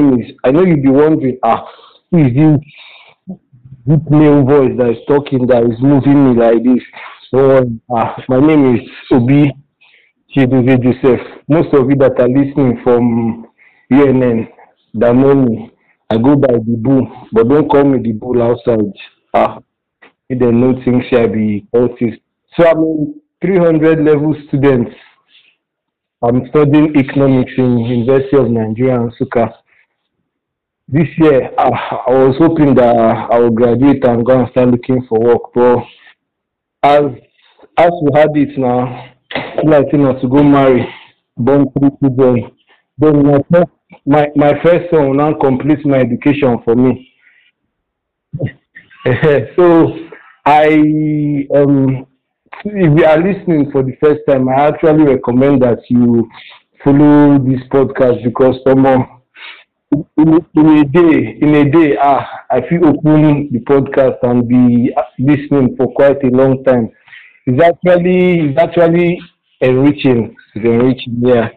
name is. I know you'll be wondering, ah, who is this deep male voice that is talking, that is moving me like this? So, ah, my name is Obi Chidozie Joseph. Most of you that are listening from UNN that know me, I go by the bull, but don't call me the bull outside. Ah, if they know things shall be autist. So I'm a 300 level student. I'm studying economics in University of Nigeria, Nsukka. This year, I, I was hoping that I would graduate and go and start looking for work, but as as we had it now, like you know, to go marry, born three children. Then my first, my, my first son will now complete my education for me. so I um if you are listening for the first time, I actually recommend that you follow this podcast because someone in, in a day, in a day, ah, I feel open the podcast and be listening for quite a long time. It's actually, it's actually enriching. It's enriching, yeah.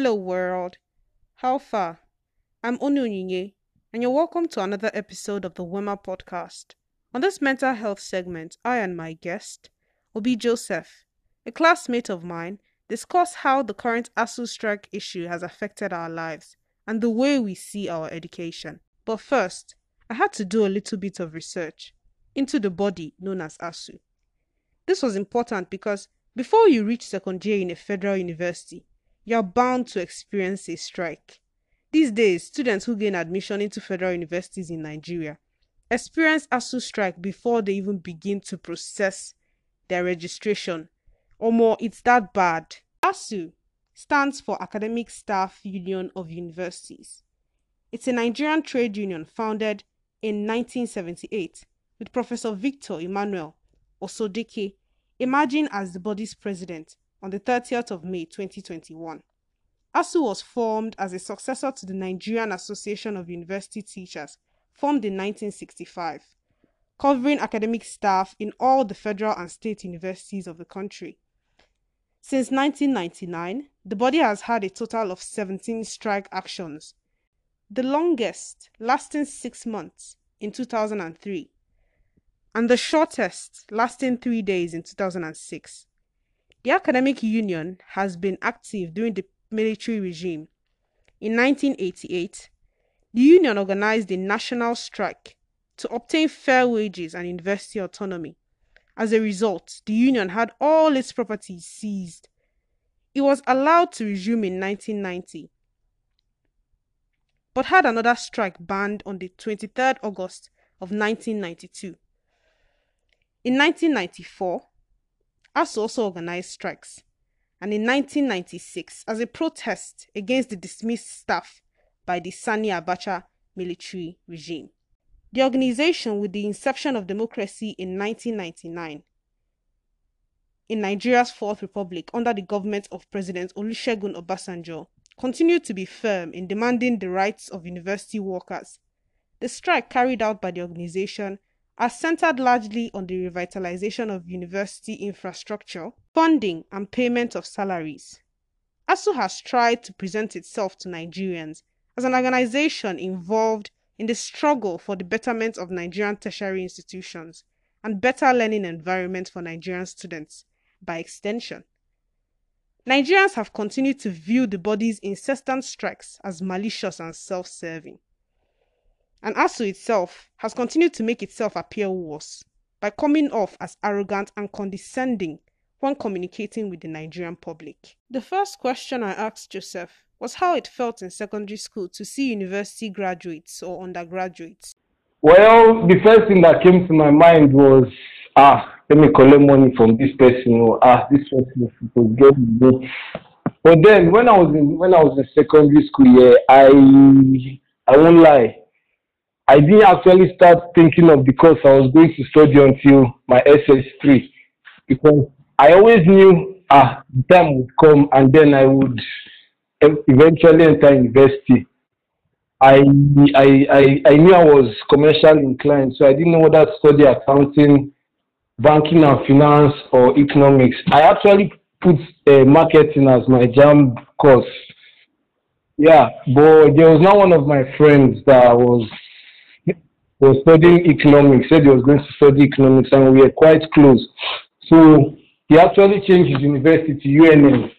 Hello world. How far? I'm Onu and you're welcome to another episode of the Wema podcast. On this mental health segment, I and my guest, Obi Joseph, a classmate of mine, discuss how the current ASUU strike issue has affected our lives and the way we see our education. But first, I had to do a little bit of research into the body known as ASUU. This was important because before you reach second year in a federal university, you're bound to experience a strike. These days, students who gain admission into federal universities in Nigeria experience ASUU strike before they even begin to process their registration. Or more, it's that bad. ASUU stands for Academic Staff Union of Universities. It's a Nigerian trade union founded in 1978 with Professor Victor Emmanuel Osodeke emerging as the body's president on the 30th of May 2021. ASUU was formed as a successor to the Nigerian Association of University Teachers, formed in 1965, covering academic staff in all the federal and state universities of the country. Since 1999, the body has had a total of 17 strike actions, the longest lasting six months in 2003, and the shortest lasting three days in 2006. The academic union has been active during the military regime. In 1988, the union organized a national strike to obtain fair wages and university autonomy. As a result, the union had all its properties seized. It was allowed to resume in 1990, but had another strike banned on the 23rd August of 1992. In 1994, ASUU also organized strikes, and in 1996 as a protest against the dismissed staff by the Sani Abacha military regime. The organization, with the inception of democracy in 1999, in Nigeria's Fourth Republic under the government of President Olusegun Obasanjo, continued to be firm in demanding the rights of university workers. The strike carried out by the organization are centered largely on the revitalization of university infrastructure, funding, and payment of salaries. ASUU has tried to present itself to Nigerians as an organization involved in the struggle for the betterment of Nigerian tertiary institutions and better learning environment for Nigerian students by extension. Nigerians have continued to view the body's incessant strikes as malicious and self serving. And ASUU itself has continued to make itself appear worse by coming off as arrogant and condescending when communicating with the Nigerian public. The first question I asked Joseph was how it felt in secondary school to see university graduates or undergraduates. Well, the first thing that came to my mind was, ah, let me collect money from this person, or ah, this person is supposed to get me. But then, when I was in when I was in secondary school, yeah, I I won't lie, I didn't actually start thinking of the course I was going to study until my SS3 because I always knew ah, time would come and then I would eventually enter university. I, I, I, I knew I was commercial inclined, so I didn't know whether to study accounting, banking and finance, or economics. I actually put uh, marketing as my jam course. Yeah, but there was not one of my friends that was was studying economics, said he was going to study economics, and we were quite close. So he actually changed his university to UNN,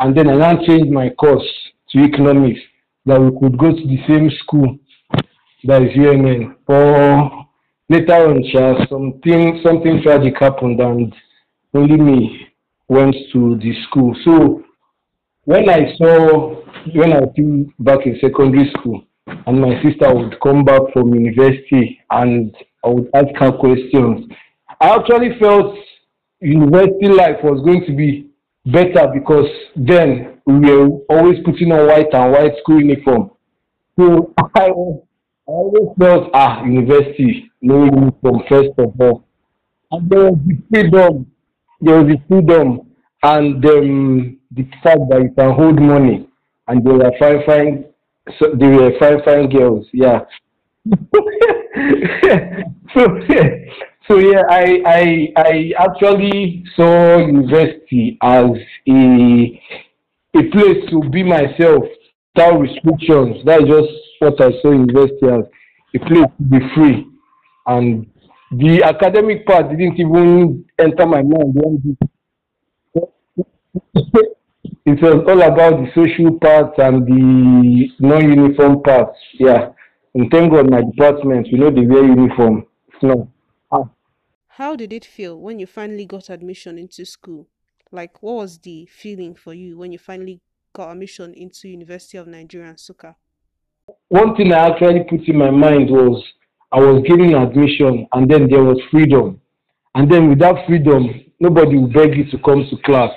and then I now changed my course to economics that we could go to the same school that is UNN. But later on, something something tragic happened, and only me went to the school. So when I saw when I still back in secondary school, and my sister would come back from university, and I would ask her questions. I actually felt university life was going to be better because then we were always putting on white and white school uniform. So I, I always felt, ah, university, no uniform, first of all. And there was the freedom, there was the freedom and um, the fact that you can hold money and there were fine, fine, so there were fine, fine girls, yeah. so, so yeah, I, I, I actually saw university as a, a place to be myself without restrictions. That's just what I saw university as a place to be free. And the academic part didn't even enter my mind. It was all about the social part and the non-uniform parts. Yeah. And thank God my department, we know they wear uniform. No. Ah, How did it feel when you finally got admission into school? Like, what was the feeling for you when you finally got admission into University of Nigeria, Nsukka? one thing I actually put in my mind was I was getting admission and then there was freedom. And then without freedom, nobody would beg you to come to class.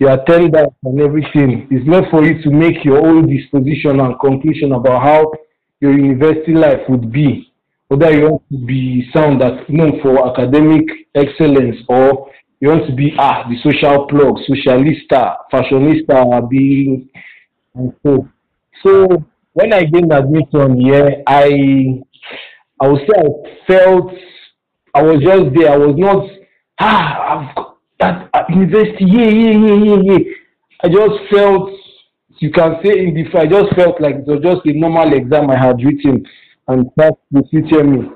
You attend that and everything. It's left for you to make your own disposition and conclusion about how your university life would be. Whether you want to be sound that known for academic excellence or you want to be ah the social plug, socialista, fashionista, being and so. So when I gained admission here, I I would say I felt I was just there. I was not ah I've university, yeah, yeah, yeah, yeah, yeah. I just felt you can say in the I just felt like it was just a normal exam I had written and that defeated me.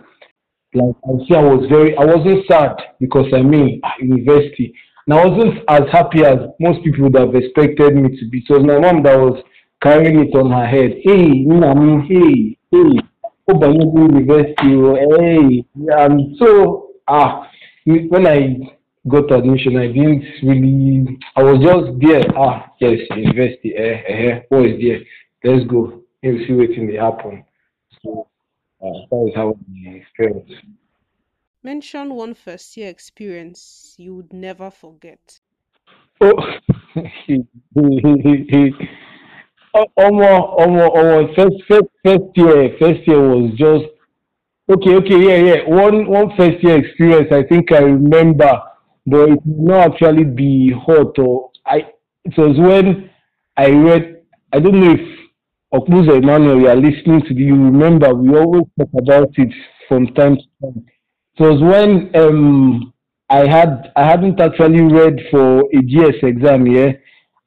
Like I say I was very I wasn't sad because I mean university. And I wasn't as happy as most people would have expected me to be. It was my mom that was carrying it on her head. Hey, mom, hey, hey, oh, Banyego University, oh, hey. And so, ah, when I got admission, I didn't really, I was just there. Ah, yes, university, eh, eh, eh, what is there? Let's go. Let's see what will happen. So, uh, that is how I felt. Mention one first year experience you would never forget. Oh, oh, Omo, Omo, Omo, first, first, first year, first year was just okay, okay, yeah, yeah. One, one first year experience, I think I remember, but it will not actually be hot or I. It was when I read. I don't know if Okuzo Emmanuel, you are listening to the. You remember we always talk about it from time to time. It was when um I had I hadn't actually read for a GS exam, yeah,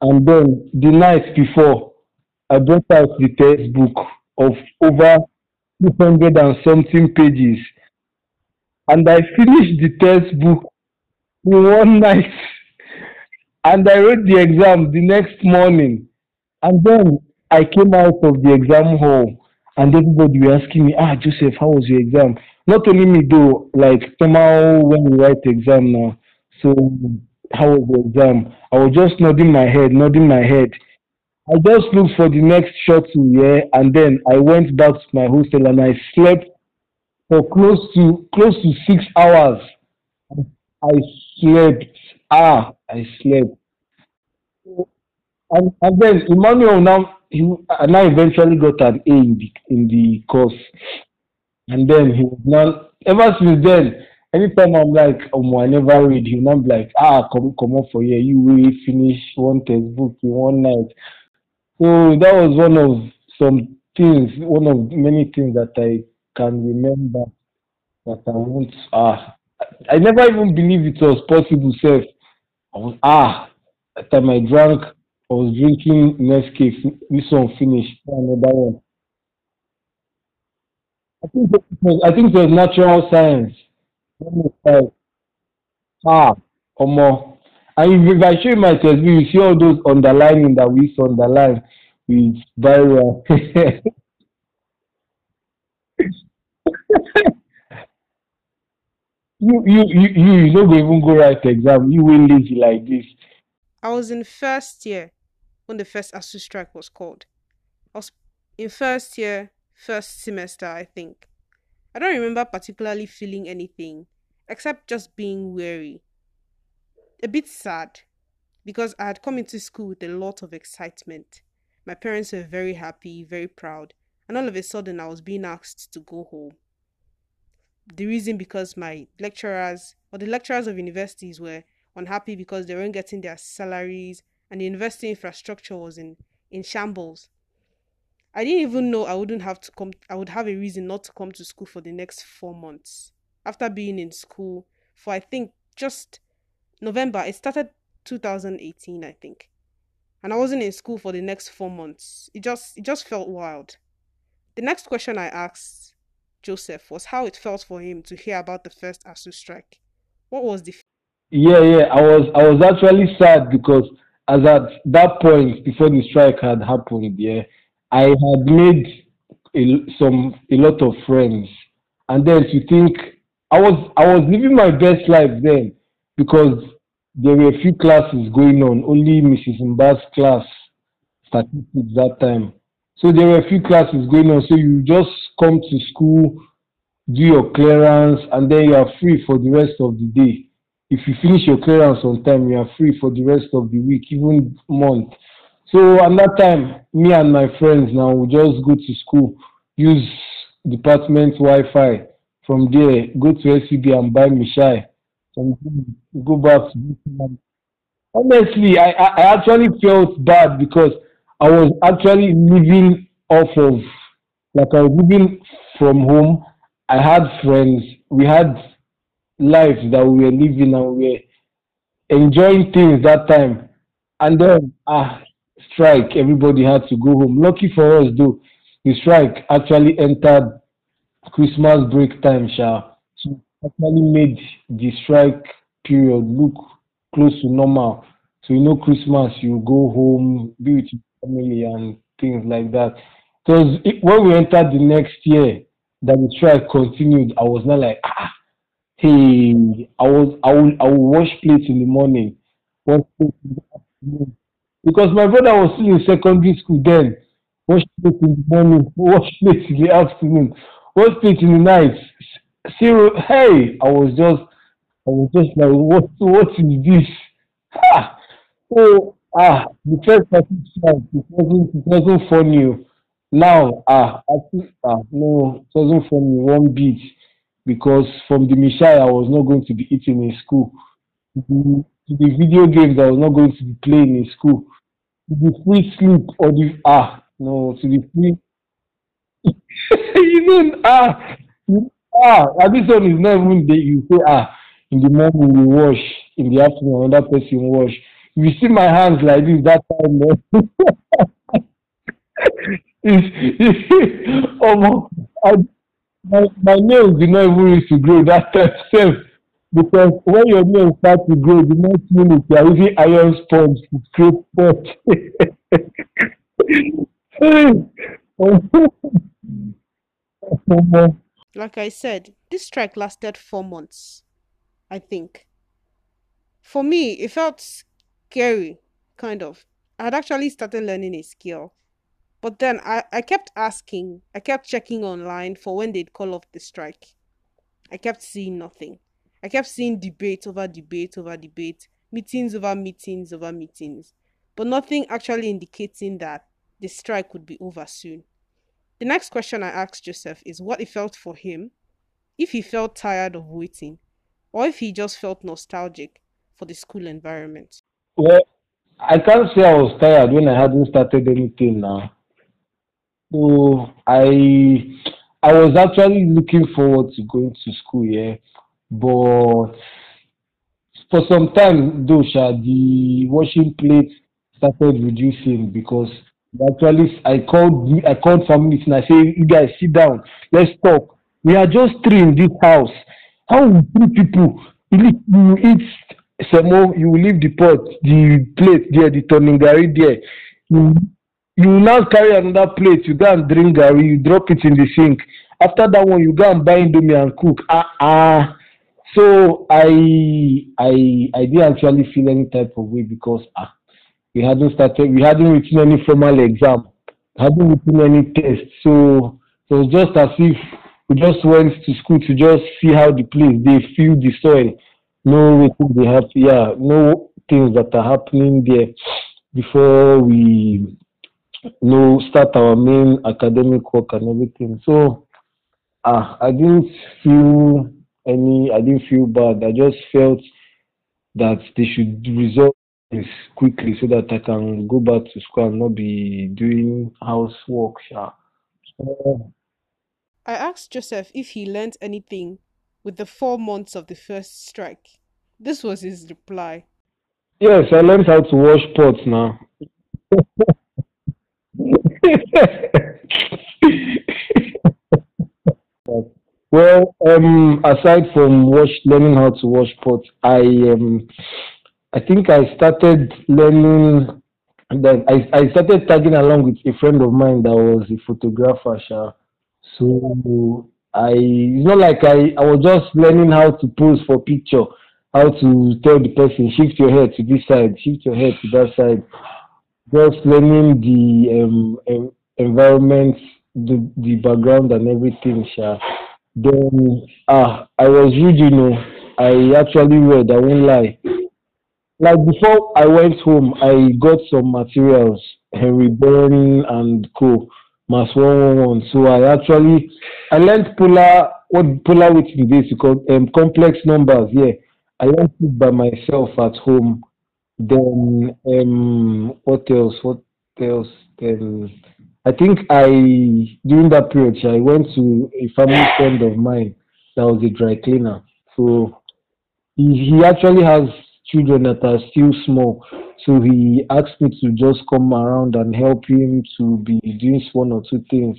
and then the night before I brought out the textbook of over 200 and something pages, and I finished the textbook one night, and I wrote the exam the next morning, and then I came out of the exam hall, and everybody were asking me, ah, Joseph, how was your exam? Not only me though, like somehow when we write exam now, so how was the exam? I was just nodding my head, nodding my head. I just looked for the next shuttle, yeah, and then I went back to my hostel and I slept for close to close to six hours. I slept. Ah, I slept. And, and then Emmanuel now he and I eventually got an A in the in the course. And then he was now ever since then, anytime I'm like, oh, I never read, not be like, ah, come come up for here. You will finish one textbook in one night. So that was one of some things, one of many things that I can remember that I won't ah I never even believed it was possible self. I was ah that time I drank I was drinking Nescafe, this one finished, another one. I think it was, I think it was natural science. Ah, omo. And if, if I show you my textbook, you see all those underlining that we underline with viral. you you you you you no go even go write exam you wey lazy like this I was in first year when the first ASUU strike was called. I was in first year, first semester, I think. I don't remember particularly feeling anything except just being weary. A bit sad because I had come into school with a lot of excitement. My parents were very happy, very proud, and all of a sudden I was being asked to go home. The reason because my lecturers or the lecturers of universities were unhappy because they weren't getting their salaries and the university infrastructure was in, in shambles. I didn't even know I wouldn't have to come I would have a reason not to come to school for the next four months. After being in school for I think just November, it started 2018, I think. And I wasn't in school for the next four months. It just it just felt wild. The next question I asked Joseph was how it felt for him to hear about the first ASUU strike. What was the yeah yeah i was i was actually sad because as at that point before the strike had happened yeah i had made a, some a lot of friends. And then to think i was i was living my best life then because there were a few classes going on only mrs Mba's class statistics that time so there were a few classes going on so you just come to school do your clearance and then you are free for the rest of the day if you finish your clearance on time, you are free for the rest of the week, even month. So at that time, me and my friends now we just go to school, use department Wi-Fi. From there, go to SCB and buy Mishai. And go back to Honestly, I, I actually felt bad because I was actually living off of, like I was living from home. I had friends. We had life that we were living and we were enjoying things that time. And then, ah, strike, everybody had to go home. Lucky for us, though, the strike actually entered Christmas break time, Sha. So actually made the strike period look close to normal. So you know, Christmas you go home, be with family and things like that. Because when we entered the next year, that the strike continued, I was not like, ah, Hey, I was I will I will wash plates in the morning, wash plates in the afternoon. Because my brother was still in secondary school then. Wash plates in the morning, wash plates in the afternoon, wash plates in the night. Zero hey, I was just I was just like what what is this? Ha! So ah the first person it wasn't it wasn't funny. Now ah I think ah no it wasn't funny one bit because from the Mishai I was not going to be eating in school. To the, to the video games I was not going to be playing in school. To the free sleep or the ah no to the free you know ah you, ah and this one is not even the you say ah in the morning we wash in the afternoon another person wash. You see my hands like this that time it's, almost I my my nails did not even used to grow that time because when your nails start to grow the next minute you are using iron sponge to scrape pot. Like I said, this strike lasted four months, I think. For me, it felt scary, kind of. I had actually started learning a skill. But then I, I kept asking, I kept checking online for when they'd call off the strike. I kept seeing nothing. I kept seeing debate over debate over debate, meetings over meetings over meetings, but nothing actually indicating that the strike would be over soon. The next question I asked Joseph is what it felt for him, if he felt tired of waiting, or if he just felt nostalgic for the school environment. Well, I can't say I was tired when I hadn't started anything now. So I I was actually looking forward to going to school, yeah. But for some time though, the washing plate started reducing because actually I called I called families and I say, you guys sit down, let's talk. We are just three in this house. How will three people eat semo, you will leave the pot, the plate there, the turning gari there. You, you will now carry another plate, you go and drink gari, you drop it in the sink. After that one, you go and buy indomie and cook. Ah ah. So I I I didn't actually feel any type of way because ah we hadn't started we hadn't written any formal exam, hadn't written any test. So it was just as if we just went to school to just see how the place they feel the soil, know what they have yeah, know things that are happening there before we know start our main academic work and everything. So ah I didn't feel any I didn't feel bad. I just felt that they should resolve this quickly so that I can go back to school and not be doing housework. Sha. Uh, I asked Joseph if he learned anything with the four months of the first strike. This was his reply. yes, I learned how to wash pots now. well, um, aside from wash learning how to wash pots, I um, I think I started learning that I, I started tagging along with a friend of mine that was a photographer. So I it's not like I, I was just learning how to pose for picture, how to tell the person shift your head to this side, shift your head to that side. Just learning the um, em- environment, the the background and everything. Sha. Then ah I was reading, you know, I actually read, I won't lie. Like before I went home, I got some materials, Henry Byrne and Co. Mass 111. So I actually I learned polar what polar width is because um, complex numbers. Yeah, I learned it by myself at home. Then um, what else? What else? Then I think I during that period I went to a family friend of mine that was a dry cleaner. So he, he actually has children that are still small. So he asked me to just come around and help him to be doing one or two things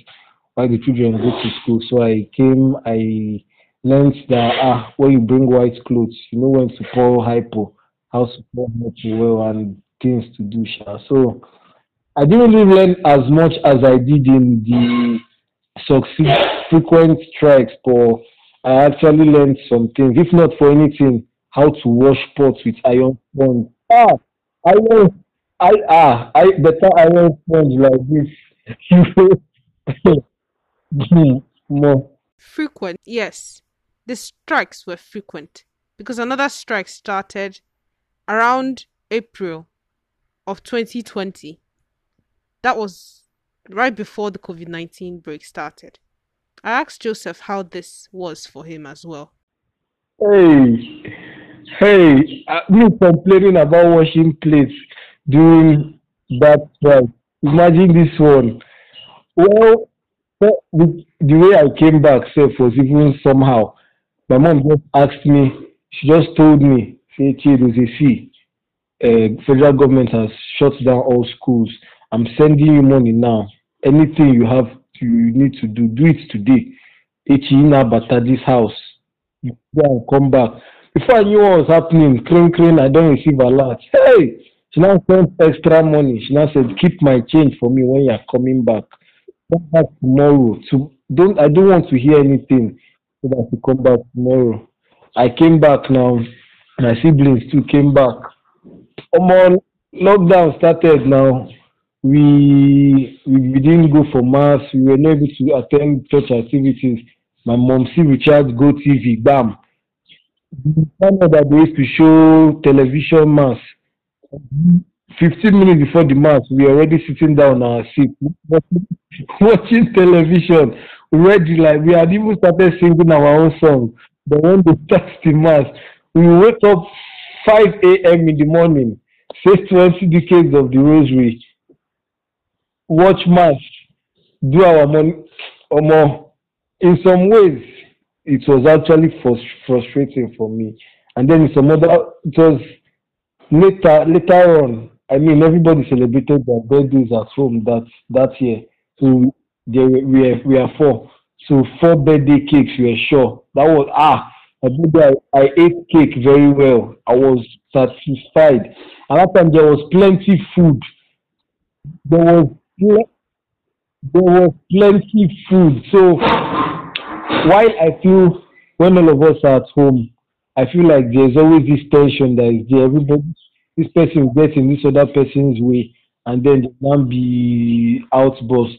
while the children go to school. So I came, I learned that ah, when you bring white clothes, you know when to pour hypo, how to pour hypo well, and things to do. So I didn't really learn as much as I did in the succeed frequent strikes, but I actually learned some things. If not for anything, how to wash pots with iron. Ah, iron, I ah, I better iron sponge like this. More. Frequent, yes. The strikes were frequent because another strike started around April of 2020. That was right before the COVID 19 break started. I asked Joseph how this was for him as well. Hey, hey, me complaining about washing plates during that strike. Imagine this one. Well, the, way I came back self was even somehow. My mom just asked me, she just told me, say, Chidozie, see, uh, federal government has shut down all schools. I'm sending you money now. Anything you have to, you need to do, do it today. Echina Bata, this house. You go and come back. Before I knew what was happening, clean, clean, I don't receive a lot. Hey! She now sent extra money. She now said, keep my change for me when you're coming back. Come back tomorrow. To, don't I don't want to hear anything so that you come back tomorrow. I came back now. My siblings too came back. Omo, lockdown started now. We, we we didn't go for mass. We were not able to attend church activities. My mom see recharged Go TV. Bam. The channel that they used to show television mass. 15 minutes before the mass, we were already sitting down our seat watching television. Ready, like we had even started singing our own song. Then when they start the mass, we wake up 5 a.m. in the morning, say 20 decades of the rosary, watch mass, do our money. Um, in some ways, it was actually frustrating for me. And then some other, it was later later on. I mean, everybody celebrated their birthdays at home that that year. So there we are, we are four. So four birthday cakes. We are sure that was ah. I, I, I ate cake very well. I was satisfied. And that time there was plenty food. There was there was plenty food. So while I feel when all of us are at home, I feel like there's always this tension that is there. Everybody, this person gets in this other person's way, and then there can be outburst.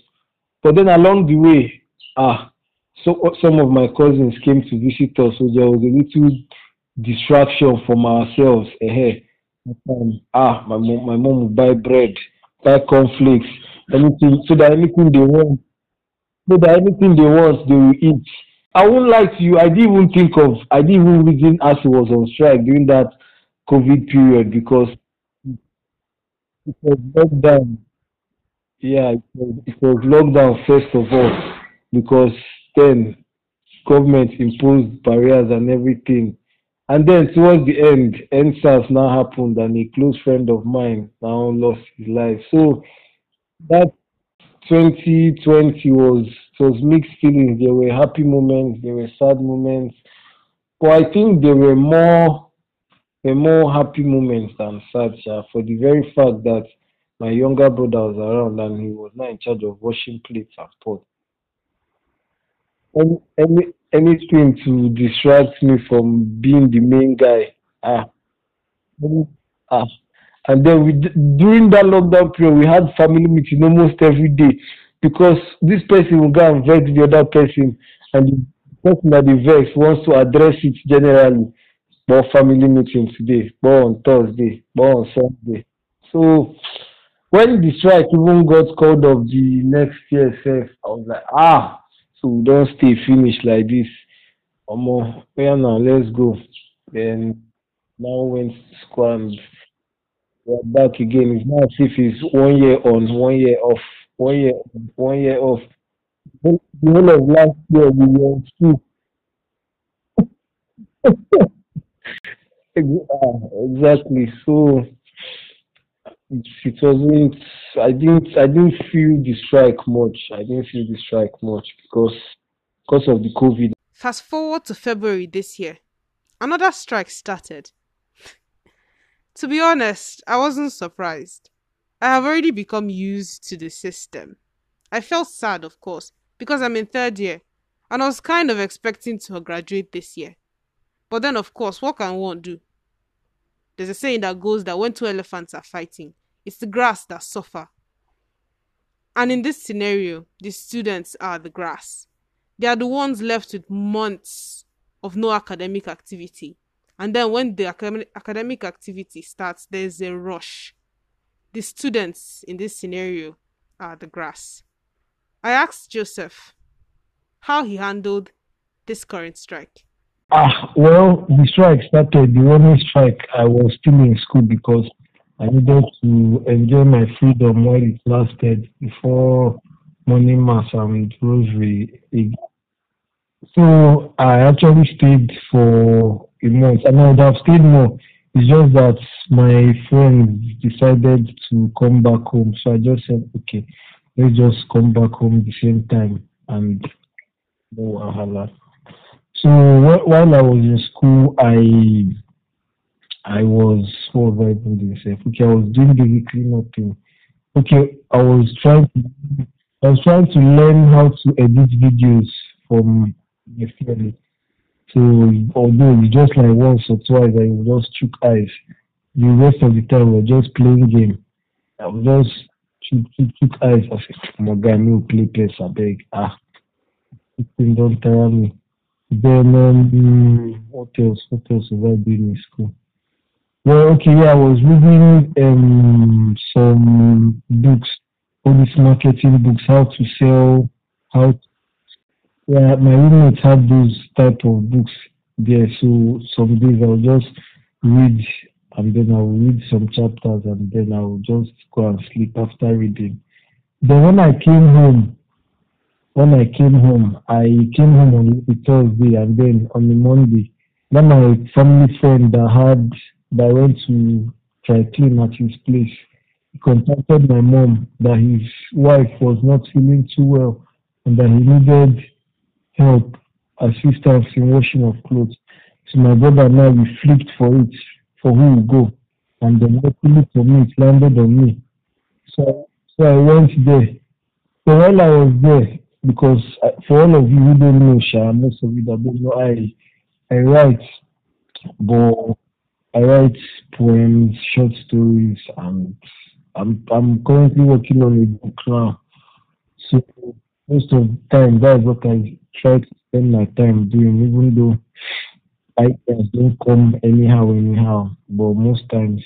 But then along the way, ah, so some of my cousins came to visit us, so there was a little distraction from ourselves. Eh, ah, my mom, my mom would buy bread, buy cornflakes, anything, so that anything they want, so that anything they want, they will eat. I won't lie to you. I didn't even think of. I didn't even reason as it was on strike during that COVID period because it was lockdown. Yeah, it was, it was lockdown first of all because then government imposed barriers and everything. And then towards the end, EndSARS now happened, and a close friend of mine now lost his life. So that 2020 was was mixed feelings. There were happy moments, there were sad moments, but I think there were more were more happy moments than sad. Yeah, for the very fact that my younger brother was around and he was not in charge of washing plates and pots. Any, any anything to distract me from being the main guy. Ah, ah. And then we during that lockdown period, we had family meeting almost every day because this person will go and vet the other person, and the person that the vex wants to address it generally. More family meeting today, more on Thursday, more on Sunday. So when the strike even got called of the next year, I was like, ah, so we don't stay finished like this. Omo, yeah now, let's go. Then now went we're back again. It's not as if it's one year on, one year off, one year on, one year off. The whole of last year we were in school. exactly. So it wasn't. I didn't. I didn't feel the strike much. I didn't feel the strike much because because of the COVID. Fast forward to February this year, another strike started. To be honest, I wasn't surprised. I have already become used to the system. I felt sad, of course, because I'm in third year and I was kind of expecting to graduate this year. But then, of course, what can one do? There's a saying that goes that when two elephants are fighting, it's the grass that suffer. And in this scenario, the students are the grass. They are the ones left with months of no academic activity and then when the academic, academic activity starts, there's a rush. The students in this scenario are the grass. I asked Joseph how he handled this current strike. Ah, well, the strike started, the only strike, I was still in school because I needed to enjoy my freedom while it lasted before morning mass and rosary. So I actually stayed for a month. And I would have stayed more. It's just that my friends decided to come back home. So I just said, okay, let's just come back home the same time and no wahala. So while I was in school, I I was what was I myself? Okay, I was doing the cleanup thing. Okay, I was trying to I was trying to learn how to edit videos from family. So although just like once or twice I you just took eyes, the rest of the time we're just playing game. I was just took, took, took eyes. I said, my guy, will play I beg. Ah, thing don't tell me. Then um, what else? What else was I doing in school? Well, okay, yeah, I was reading um some books, all these marketing books, how to sell, how yeah, my roommates have those type of books. there. So some days I'll just read and then I'll read some chapters and then I'll just go and sleep after reading. Then when I came home, when I came home, I came home on Thursday and then on the Monday, then my family friend that had that went to try clean at his place, he contacted my mom that his wife was not feeling too well and that he needed help, assistance in washing of clothes. So my brother and I we flipped for it, for who will go. And then luckily for me, it landed on me. So, so I went there. So while I was there, because I, for all of you who don't know, Sha, most of you that don't know, I I write, but I write poems, short stories, and I'm I'm currently working on a book now. So most of the time, that's what I try to spend my time doing, even though ideas don't come anyhow, anyhow. But most times,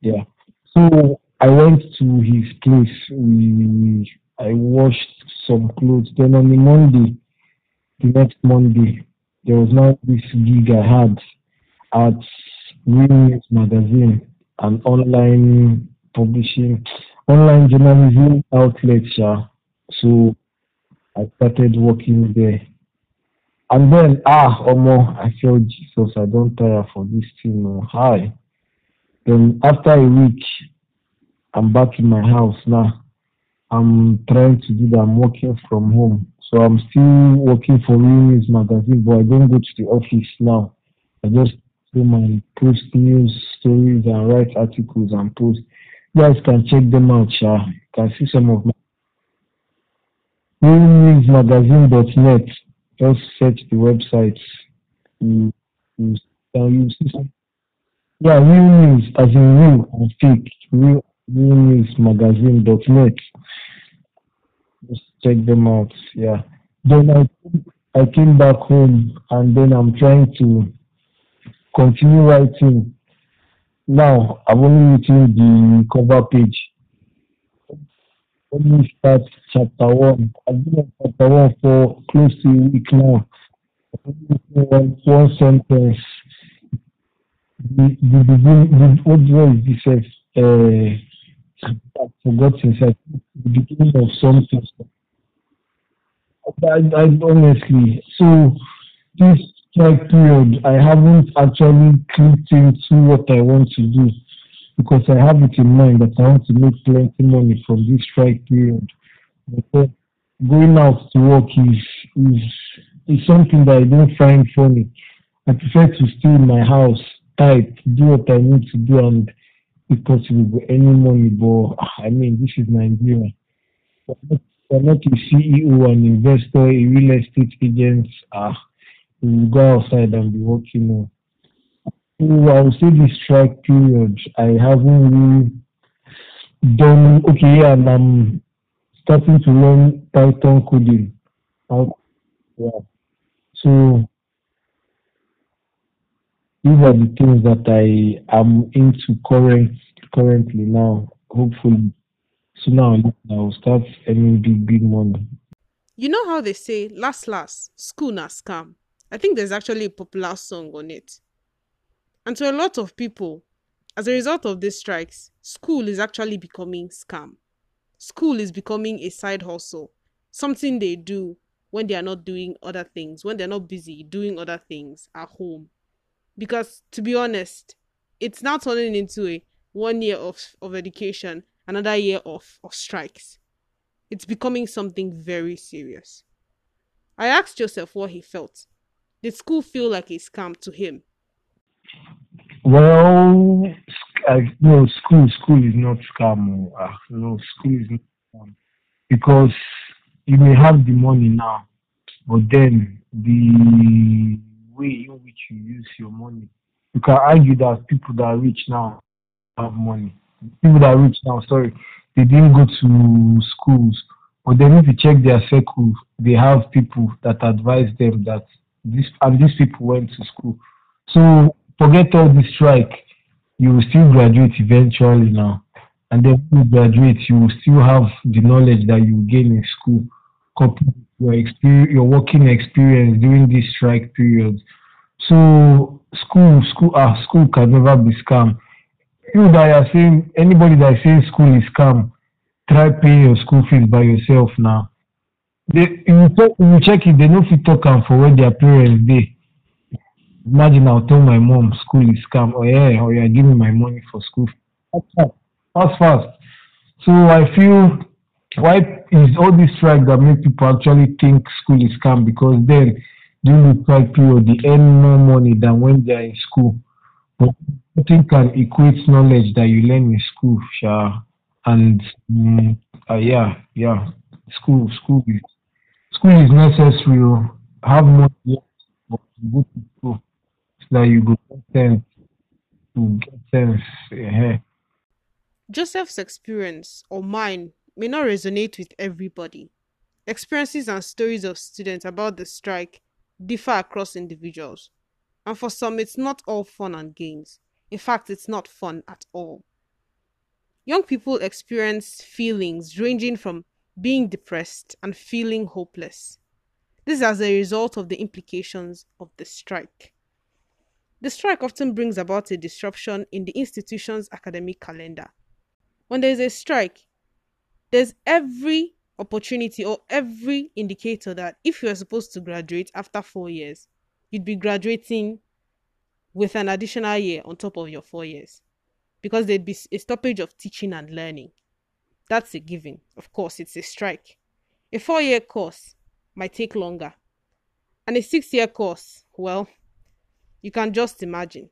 yeah. So I went to his place. We I washed some clothes. Then on the Monday, the next Monday, there was now this gig I had at News Magazine, an online publishing, online journalism outlet. So I started working there. And then, ah, Omo, I felt Jesus, I don't tire for this thing. No. Hi. Then after a week, I'm back in my house now. I'm trying to do that. I'm working from home. So I'm still working for News Magazine, but I don't go to the office now. I just do my post news stories and write articles and post. You guys can check them out, Sha. You can see some of my realnewsmagazine.net. Just search the website. You, you, you see some, yeah, real news as in real and fake. Real, realnewsmagazine.net. Just check them out. Yeah. Then I I came back home and then I'm trying to continue writing. Now I'm only written the cover page. Me start chapter one. I've been on chapter one for close to a week now. One, one sentence. The the begin the what was this? Uh, I've forgotten. It's the beginning of something. I, I honestly, so this strike period, I haven't actually clicked into what I want to do because I have it in mind that I want to make plenty money from this strike period. But going out to work is is is something that I don't find funny. I prefer to stay in my house, type, do what I need to do, and if possible, any money. But I mean, this is Nigeria. I'm not a CEO, an investor, a real estate agent. Ah, you go outside and be working on. So I would say this strike period, I haven't really done okay, and I'm starting to learn Python coding. Yeah. So these are the things that I am into current currently now. Hopefully, so now I'll start earning big big money. You know how they say, last last, school na scam. I think there's actually a popular song on it. And to a lot of people, as a result of these strikes, school is actually becoming scam. School is becoming a side hustle, something they do when they are not doing other things, when they're not busy doing other things at home. Because to be honest, it's now turning into a one year of, of education, another year of, of strikes. It's becoming something very serious. I asked Joseph what he felt. Did school feel like a scam to him? Well, I, no, school, school is not scam. Uh, no, school is not scam because you may have the money now, but then the way in which you use your money, you can argue that people that are rich now have money. People that are rich now, sorry, they didn't go to schools, but then if you check their circle, they have people that advise them that this and these people went to school. So forget all the strike. You will still graduate eventually now. And then when you graduate, you will still have the knowledge that you gain in school, coupled your experience, your working experience during this strike period. So school, school, ah, school can never be scam. You that are saying anybody that is saying school is scam, try paying your school fees by yourself now. They you check you check it, they no fit talk am for where their parents dey. Imagine I'll tell my mom school is scam. Oh yeah, oh yeah, give me my money for school. Fast, fast, fast. So I feel why is all this strike that make people actually think school is scam because then during the strike period they earn more money than when they are in school. But nothing can equate knowledge that you learn in school, sha. And mm, uh, yeah, yeah, school, school is school is necessary. oh. Have more years but go to school so that you go to get sense. Joseph's experience or mine may not resonate with everybody. Experiences and stories of students about the strike differ across individuals. And for some, it's not all fun and games. In fact, it's not fun at all. Young people experience feelings ranging from being depressed and feeling hopeless. This is as a result of the implications of the strike. The strike often brings about a disruption in the institution's academic calendar. When there is a strike, there's every opportunity or every indicator that if you are supposed to graduate after four years, you'd be graduating with an additional year on top of your four years because there'd be a stoppage of teaching and learning. That's a given. Of course, it's a strike. A four year course might take longer, and a six year course, well, you can just imagine.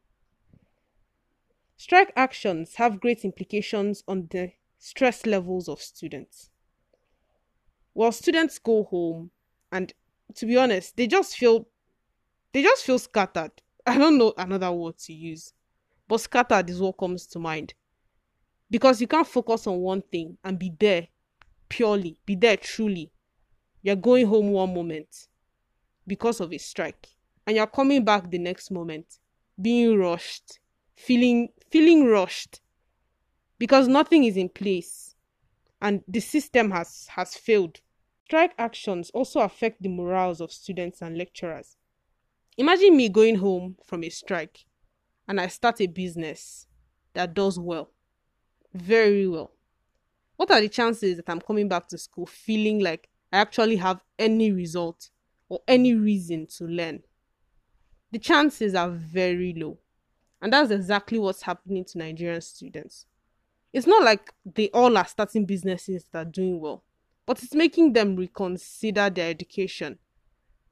Strike actions have great implications on the stress levels of students. While students go home and to be honest, they just feel they just feel scattered. I don't know another word to use, but scattered is what comes to mind. Because you can't focus on one thing and be there purely, be there truly. You're going home one moment because of a strike, and you're coming back the next moment being rushed, feeling feeling rushed because nothing is in place and the system has has failed. Strike actions also affect the morals of students and lecturers. Imagine me going home from a strike and i start a business that does well very well. What are the chances that i'm coming back to school feeling like i actually have any result or any reason to learn the chances are very low and that's exactly what's happening to nigerian students it's not like they all are starting businesses that are doing well, but it's making them reconsider their education.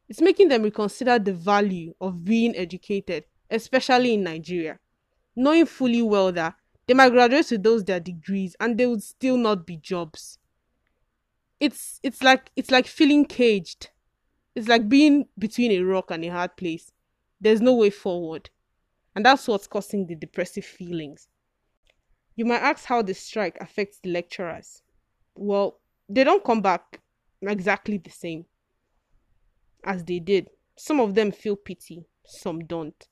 It's making them reconsider the value of being educated, especially in Nigeria, knowing fully well that they might graduate with those their degrees and they would still not be jobs. It's it's like it's like feeling caged. It's like being between a rock and a hard place. There's no way forward. And that's what's causing the depressive feelings. You might ask how the strike affects the lecturers. Well, they don't come back exactly the same as they did. Some of them feel pity, some don't.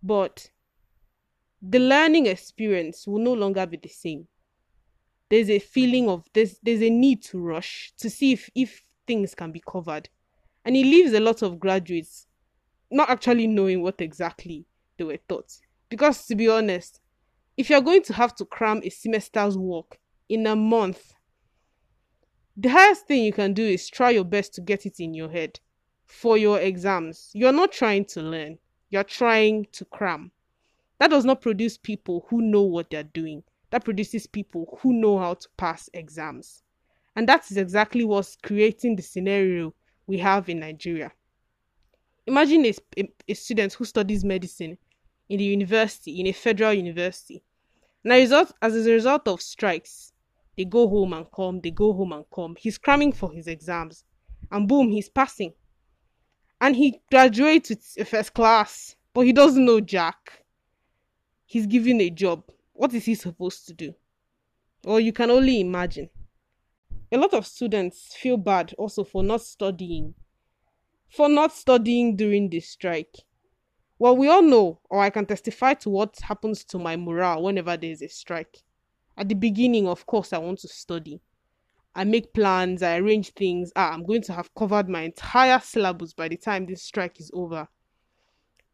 But the learning experience will no longer be the same. There's a feeling of there's there's a need to rush to see if, if things can be covered. And it leaves a lot of graduates not actually knowing what exactly they were taught. Because to be honest, if you're going to have to cram a semester's work in a month, the highest thing you can do is try your best to get it in your head for your exams. You're not trying to learn, you're trying to cram. That does not produce people who know what they're doing. That produces people who know how to pass exams. And that is exactly what's creating the scenario we have in Nigeria. Imagine a, a, a student who studies medicine in a university, in a federal university. And as a, result, as a result of strikes, they go home and come, they go home and come. He's cramming for his exams. And boom, he's passing. And he graduates with first class, but he doesn't know Jack. He's given a job. What is he supposed to do? Well, you can only imagine. A lot of students feel bad also for not studying. For not studying during the strike. Well, we all know, or I can testify to what happens to my morale whenever there's a strike. At the beginning, of course, I want to study. I make plans, I arrange things. Ah, I'm going to have covered my entire syllabus by the time this strike is over.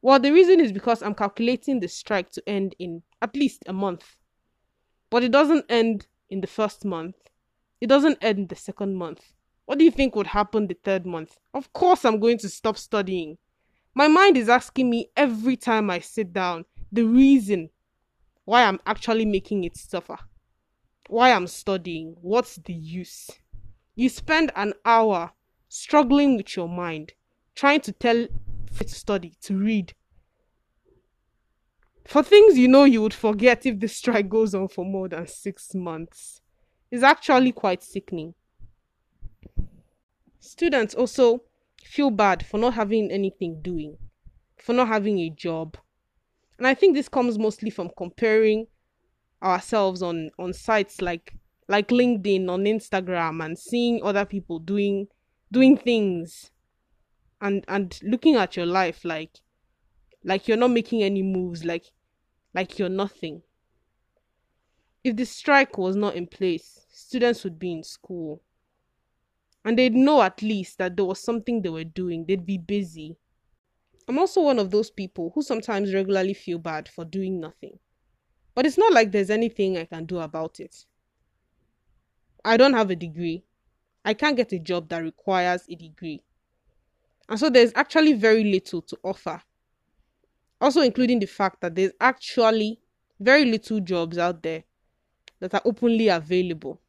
Well, the reason is because I'm calculating the strike to end in at least a month. But it doesn't end in the first month. It doesn't end the second month. What do you think would happen the third month? Of course, I'm going to stop studying. My mind is asking me every time I sit down the reason why I'm actually making it suffer. Why I'm studying. What's the use? You spend an hour struggling with your mind, trying to tell it to study, to read. For things you know you would forget if the strike goes on for more than six months. It's actually quite sickening. Students also feel bad for not having anything doing, for not having a job. And I think this comes mostly from comparing ourselves on on sites like like LinkedIn on Instagram and seeing other people doing doing things and and looking at your life like like you're not making any moves like like you're nothing. If the strike was not in place, students would be in school and they'd know at least that there was something they were doing, they'd be busy. I'm also one of those people who sometimes regularly feel bad for doing nothing. But it's not like there's anything I can do about it. I don't have a degree. I can't get a job that requires a degree. And so there's actually very little to offer. Also, including the fact that there's actually very little jobs out there that are openly available.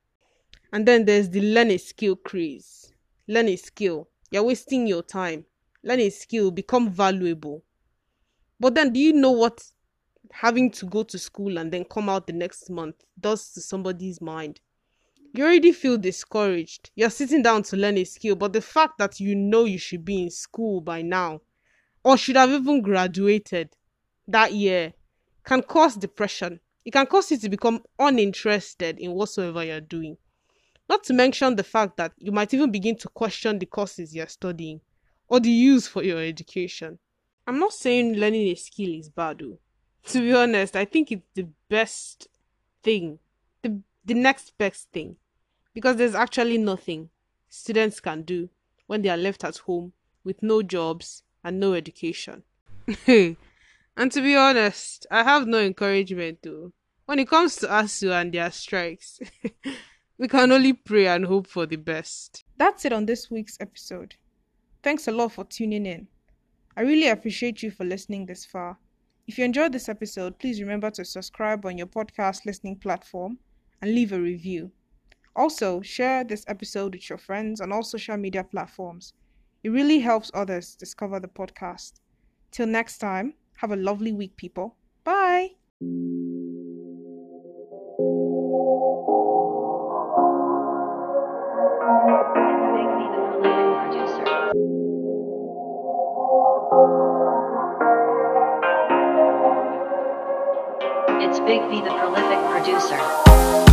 And then there's the learn a skill craze. Learn a skill. You're wasting your time. Learn a skill, become valuable. But then, do you know what having to go to school and then come out the next month does to somebody's mind? You already feel discouraged. You're sitting down to learn a skill, but the fact that you know you should be in school by now, or should have even graduated that year, can cause depression. It can cause you to become uninterested in whatsoever you're doing. Not to mention the fact that you might even begin to question the courses you're studying or the use for your education. I'm not saying learning a skill is bad, though. To be honest, I think it's the best thing, the, the next best thing, because there's actually nothing students can do when they are left at home with no jobs and no education. and to be honest, I have no encouragement though. When it comes to ASUU and their strikes, we can only pray and hope for the best. That's it on this week's episode. Thanks a lot for tuning in. I really appreciate you for listening this far. If you enjoyed this episode, please remember to subscribe on your podcast listening platform and leave a review. Also, share this episode with your friends on all social media platforms. It really helps others discover the podcast. Till next time, have a lovely week, people. Bye. Big B, the prolific producer.